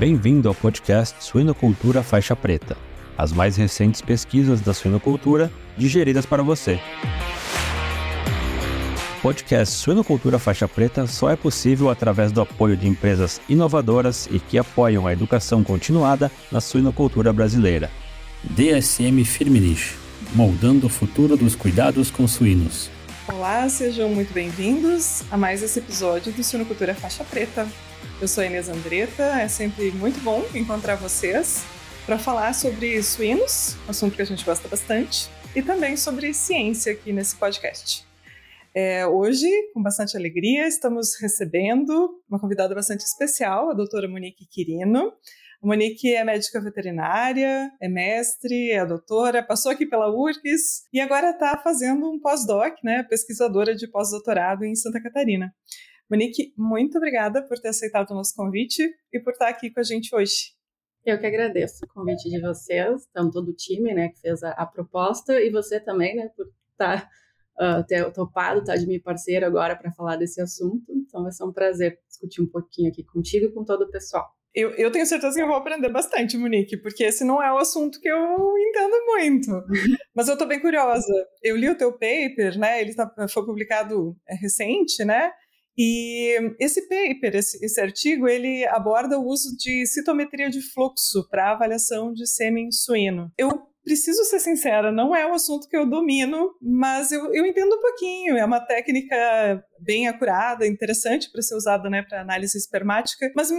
Bem-vindo ao podcast Suinocultura Faixa Preta, as mais recentes pesquisas da suinocultura digeridas para você. O podcast Suinocultura Faixa Preta só é possível através do apoio de empresas inovadoras e que apoiam a educação continuada na suinocultura brasileira. DSM Firmenich, moldando o futuro dos cuidados com suínos. Olá, sejam muito bem-vindos a mais esse episódio do Suinocultura Faixa Preta. Eu sou a Inês Andretta, é sempre muito bom encontrar vocês para falar sobre suínos, assunto que a gente gosta bastante, e também sobre ciência aqui nesse podcast. É, hoje, com bastante alegria, estamos recebendo uma convidada bastante especial, a doutora Monique Quirino. A Monique é médica veterinária, é mestre, é doutora, passou aqui pela URGS e agora está fazendo um pós-doc, né, pesquisadora de pós-doutorado em Santa Catarina. Monique, muito obrigada por ter aceitado o nosso convite e por estar aqui com a gente hoje. Eu que agradeço o convite de vocês, tanto do time, né, que fez a, a proposta, e você também, né, por estar uh, ter topado, estar de minha parceira agora para falar desse assunto. Então vai ser um prazer discutir um pouquinho aqui contigo e com todo o pessoal. Eu, eu, tenho certeza que eu vou aprender bastante, Monique, porque esse não é o assunto que eu entendo muito. Mas eu estou bem curiosa. Eu li o teu paper, né? Ele tá, foi publicado é, recente, né? E esse paper, esse, esse, artigo, ele aborda o uso de citometria de fluxo para avaliação de sêmen suíno. Eu preciso ser sincera, não é um assunto que eu domino, mas eu, eu entendo um pouquinho. É uma técnica bem acurada, interessante para ser usada né, para análise espermática. Mas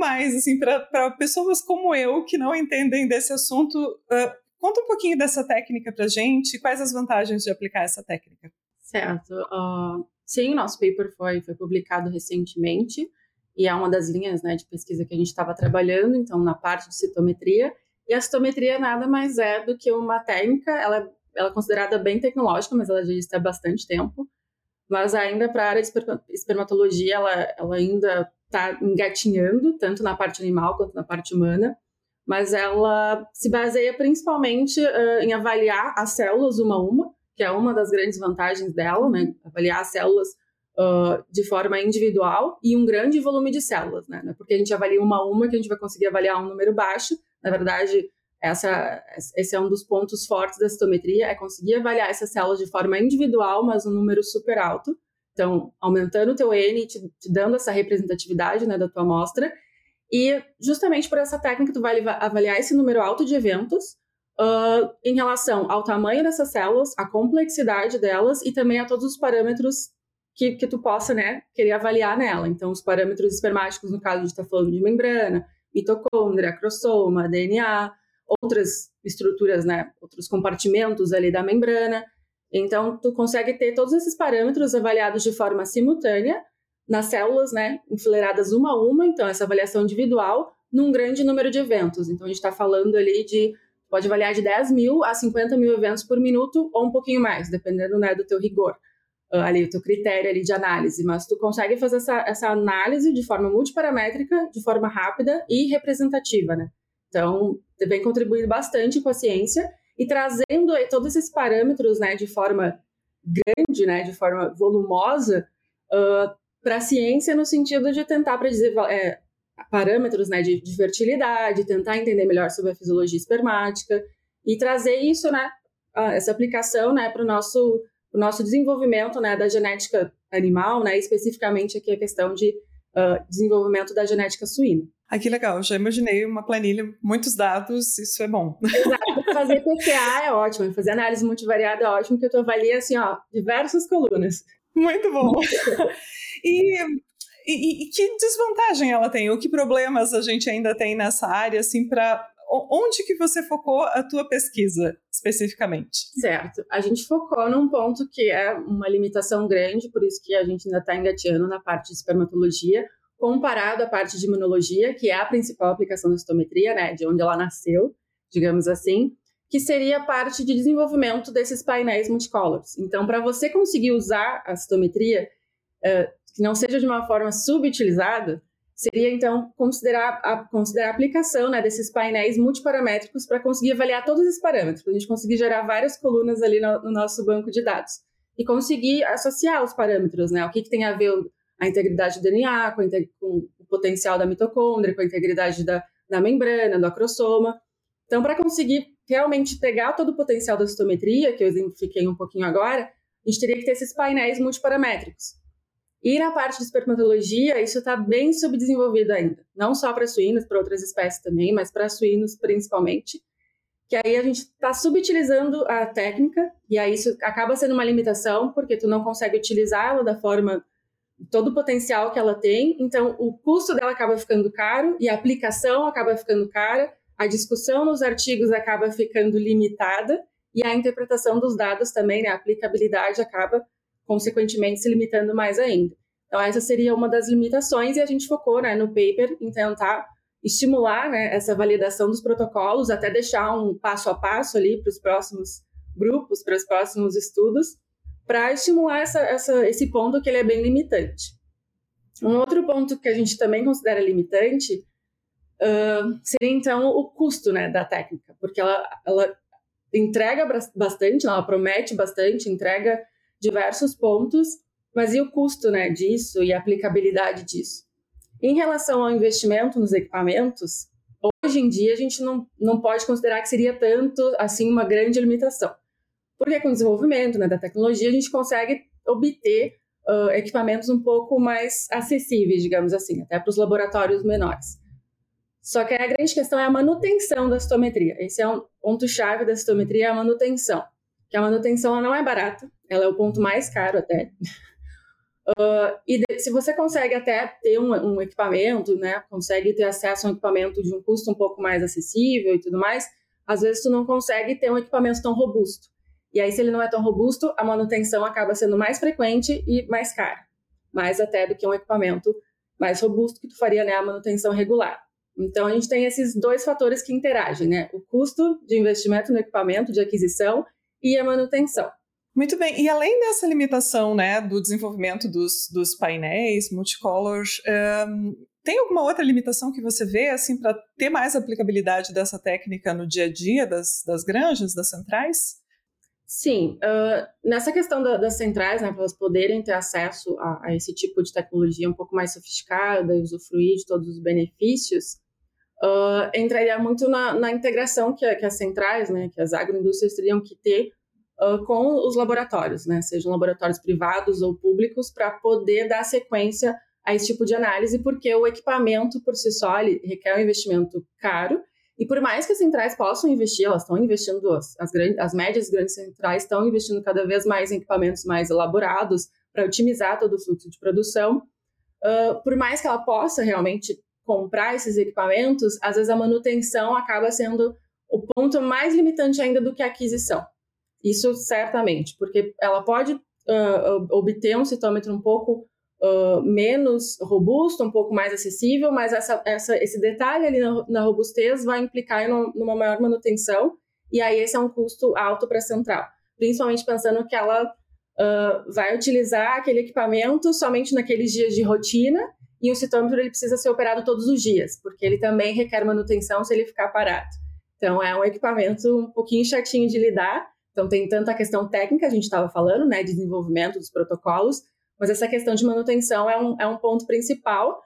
mais, assim, para pessoas como eu que não entendem desse assunto. Uh, conta um pouquinho dessa técnica para gente. Quais as vantagens de aplicar essa técnica? Certo. Uh Sim, nosso paper foi, foi publicado recentemente e é uma das linhas né, de pesquisa que a gente estava trabalhando, então, na parte de citometria. E a citometria nada mais é do que uma técnica, ela, ela é considerada bem tecnológica, mas ela já existe há bastante tempo. Mas ainda para a área de espermatologia, ela, ela ainda está engatinhando, tanto na parte animal quanto na parte humana. Mas ela se baseia principalmente uh, em avaliar as células uma a uma, que é uma das grandes vantagens dela, né? Avaliar as células uh, de forma individual e um grande volume de células, né? Não é porque a gente avalia uma a uma que a gente vai conseguir avaliar um número baixo. Na verdade, essa, esse é um dos pontos fortes da citometria, é conseguir avaliar essas células de forma individual, mas um número super alto. Então, aumentando o teu N, te, te dando essa representatividade né, da tua amostra. E justamente por essa técnica, tu vai avaliar esse número alto de eventos uh, em relação ao tamanho dessas células, a complexidade delas e também a todos os parâmetros que, que tu possa, né, querer avaliar nela. Então, os parâmetros espermáticos, no caso de estar tá falando de membrana, mitocôndria, crossoma, DNA, outras estruturas, né, outros compartimentos ali da membrana. Então, tu consegue ter todos esses parâmetros avaliados de forma simultânea nas células, né, enfileiradas uma a uma. Então, essa avaliação individual num grande número de eventos. Então, a gente está falando ali de pode avaliar de 10 mil a 50 mil eventos por minuto ou um pouquinho mais, dependendo né, do teu rigor, uh, ali, o teu critério ali de análise. Mas tu consegue fazer essa, essa análise de forma multiparamétrica, de forma rápida e representativa, né? Então, vem contribuindo bastante com a ciência e trazendo todos esses parâmetros, né, de forma grande, né, de forma volumosa, uh, para a ciência no sentido de tentar predizer, é, parâmetros né, de, de, fertilidade, tentar entender melhor sobre a fisiologia espermática e trazer isso, né, essa aplicação né, para o nosso, nosso desenvolvimento né, da genética animal, né, especificamente aqui a questão de uh, desenvolvimento da genética suína. Ah, que legal, já imaginei uma planilha, muitos dados, isso é bom. Exato, fazer PPA é ótimo, fazer análise multivariada é ótimo, porque tu avalia, assim, ó, diversas colunas. Muito bom. e e, e, que desvantagem ela tem? Ou que problemas a gente ainda tem nessa área, assim, para onde que você focou a tua pesquisa especificamente? Certo, a gente focou num ponto que é uma limitação grande, por isso que a gente ainda está engateando na parte de espermatologia, comparado à parte de imunologia, que é a principal aplicação da citometria, né, de onde ela nasceu, digamos assim, que seria a parte de desenvolvimento desses painéis multicolors. Então, para você conseguir usar a citometria, uh, que não seja de uma forma subutilizada, seria então considerar a, considerar a aplicação né, desses painéis multiparamétricos para conseguir avaliar todos esses parâmetros, para a gente conseguir gerar várias colunas ali no, no, nosso banco de dados e conseguir associar os parâmetros, né? O que, que tem a ver a integridade do DNA com, com o potencial da mitocôndria, com a integridade da, da membrana, do acrosoma. Então, para conseguir realmente pegar todo o potencial da citometria, que eu exemplifiquei um pouquinho agora, a gente teria que ter esses painéis multiparamétricos. E na parte de espermatologia, isso está bem subdesenvolvido ainda. Não só para suínos, para outras espécies também, mas para suínos principalmente. Que aí a gente está subutilizando a técnica, e aí isso acaba sendo uma limitação, porque tu não consegue utilizá-la da forma, todo o potencial que ela tem. Então, o custo dela acaba ficando caro, e a aplicação acaba ficando cara, a discussão nos artigos acaba ficando limitada, e a interpretação dos dados também, né, a aplicabilidade acaba consequentemente se limitando mais ainda. Então, essa seria uma das limitações, e a gente focou né, no paper em tentar estimular né, essa validação dos protocolos, até deixar um passo a passo ali para os próximos grupos, para os próximos estudos, para estimular essa, essa, esse ponto que ele é bem limitante. Um outro ponto que a gente também considera limitante seria, então, o custo né, da técnica, porque ela, ela entrega bastante, ela promete bastante, entrega diversos pontos, mas e o custo né, disso e a aplicabilidade disso? Em relação ao investimento nos equipamentos, hoje em dia a gente não, não pode considerar que seria tanto assim uma grande limitação. Porque com o desenvolvimento né, da tecnologia a gente consegue obter uh, equipamentos um pouco mais acessíveis, digamos assim, até para os laboratórios menores. Só que a grande questão é a manutenção da citometria. Esse é um ponto-chave da citometria, é a manutenção que a manutenção não é barata, ela é o ponto mais caro até. Uh, e de, se você consegue até ter um, um, equipamento, né, consegue ter acesso a um equipamento de um custo um pouco mais acessível e tudo mais, às vezes tu não consegue ter um equipamento tão robusto. E aí, se ele não é tão robusto, a manutenção acaba sendo mais frequente e mais cara, mais até do que um equipamento mais robusto que tu faria né, a manutenção regular. Então, a gente tem esses dois fatores que interagem, né? O custo de investimento no equipamento de aquisição e a manutenção. Muito bem, e além dessa limitação né, do desenvolvimento dos, dos painéis multicolors, um, tem alguma outra limitação que você vê assim para ter mais aplicabilidade dessa técnica no dia a dia das, das granjas, das centrais? Sim, uh, nessa questão da, das centrais, né, para elas poderem ter acesso a, a, esse tipo de tecnologia um pouco mais sofisticada e usufruir de todos os benefícios, uh, entraria muito na, na integração que, que, as centrais, né, que as agroindústrias teriam que ter uh, com os laboratórios, né, sejam laboratórios privados ou públicos, para poder dar sequência a esse tipo de análise, porque o equipamento por si só requer um investimento caro, e por mais que as centrais possam investir, elas estão investindo, as, as, grandes, as médias e grandes centrais estão investindo cada vez mais em equipamentos mais elaborados para otimizar todo o fluxo de produção. Uh, por mais que ela possa realmente comprar esses equipamentos, às vezes a manutenção acaba sendo o ponto mais limitante ainda do que a aquisição. Isso certamente, porque ela pode uh, obter um citômetro um pouco uh, menos robusto, um pouco mais acessível, mas essa, essa, esse detalhe ali na, na robustez vai implicar em numa maior manutenção, e aí esse é um custo alto para a central, principalmente pensando que ela uh, vai utilizar aquele equipamento somente naqueles dias de rotina e o citômetro ele precisa ser operado todos os dias, porque ele também requer manutenção se ele ficar parado. Então é um equipamento um pouquinho chatinho de lidar. Então tem tanto a questão técnica, a gente estava falando, né, de desenvolvimento dos protocolos, mas essa questão de manutenção é um, é um ponto principal.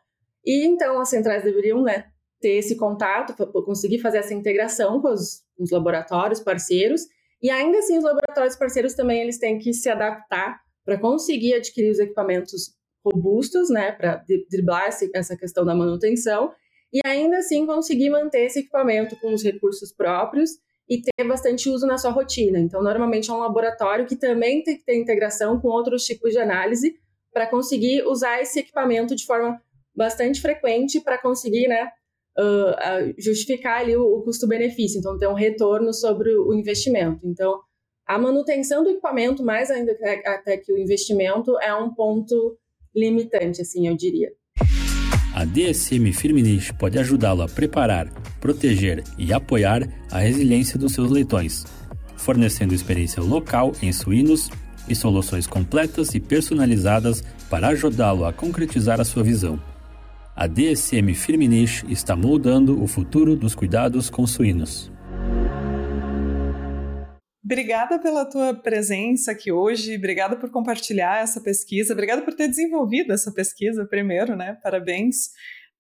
E então as centrais deveriam né, ter esse contato, conseguir fazer essa integração com os, os laboratórios parceiros. E ainda assim, os laboratórios parceiros também eles têm que se adaptar para conseguir adquirir os equipamentos robustos, né, para driblar essa questão da manutenção e ainda assim conseguir manter esse equipamento com os recursos próprios e ter bastante uso na sua rotina. Então, normalmente é um laboratório que também tem que ter integração com outros tipos de análise para conseguir usar esse equipamento de forma bastante frequente para conseguir, né, uh, justificar ali o, o custo-benefício. Então, ter um retorno sobre o investimento. Então, a manutenção do equipamento, mais ainda até que o investimento, é um ponto limitante, assim, eu diria. A DSM Firmenich pode ajudá-lo a preparar, proteger e apoiar a resiliência dos seus leitões, fornecendo experiência local em suínos e soluções completas e personalizadas para ajudá-lo a concretizar a sua visão. A DSM Firmenich está moldando o futuro dos cuidados com suínos. Obrigada pela tua presença aqui hoje, obrigada por compartilhar essa pesquisa, obrigada por ter desenvolvido essa pesquisa primeiro, né? Parabéns.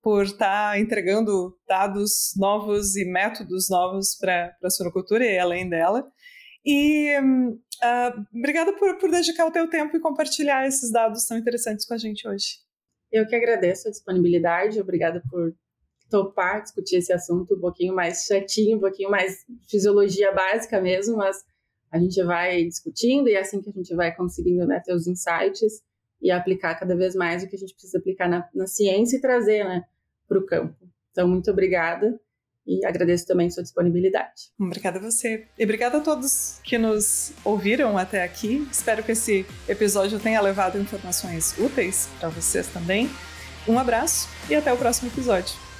por estar tá entregando dados novos e métodos novos para a suinocultura e além dela. E uh, obrigada por, por dedicar o teu tempo e compartilhar esses dados tão interessantes com a gente hoje. Eu que agradeço a disponibilidade, obrigada por topar discutir esse assunto um pouquinho mais chatinho, um pouquinho mais fisiologia básica mesmo, mas a gente vai discutindo e é assim que a gente vai conseguindo né, ter os insights e aplicar cada vez mais o que a gente precisa aplicar na, na ciência e trazer né, para o campo. Então, muito obrigada e agradeço também sua disponibilidade. Obrigada a você. E obrigada a todos que nos ouviram até aqui. Espero que esse episódio tenha levado informações úteis para vocês também. Um abraço e até o próximo episódio.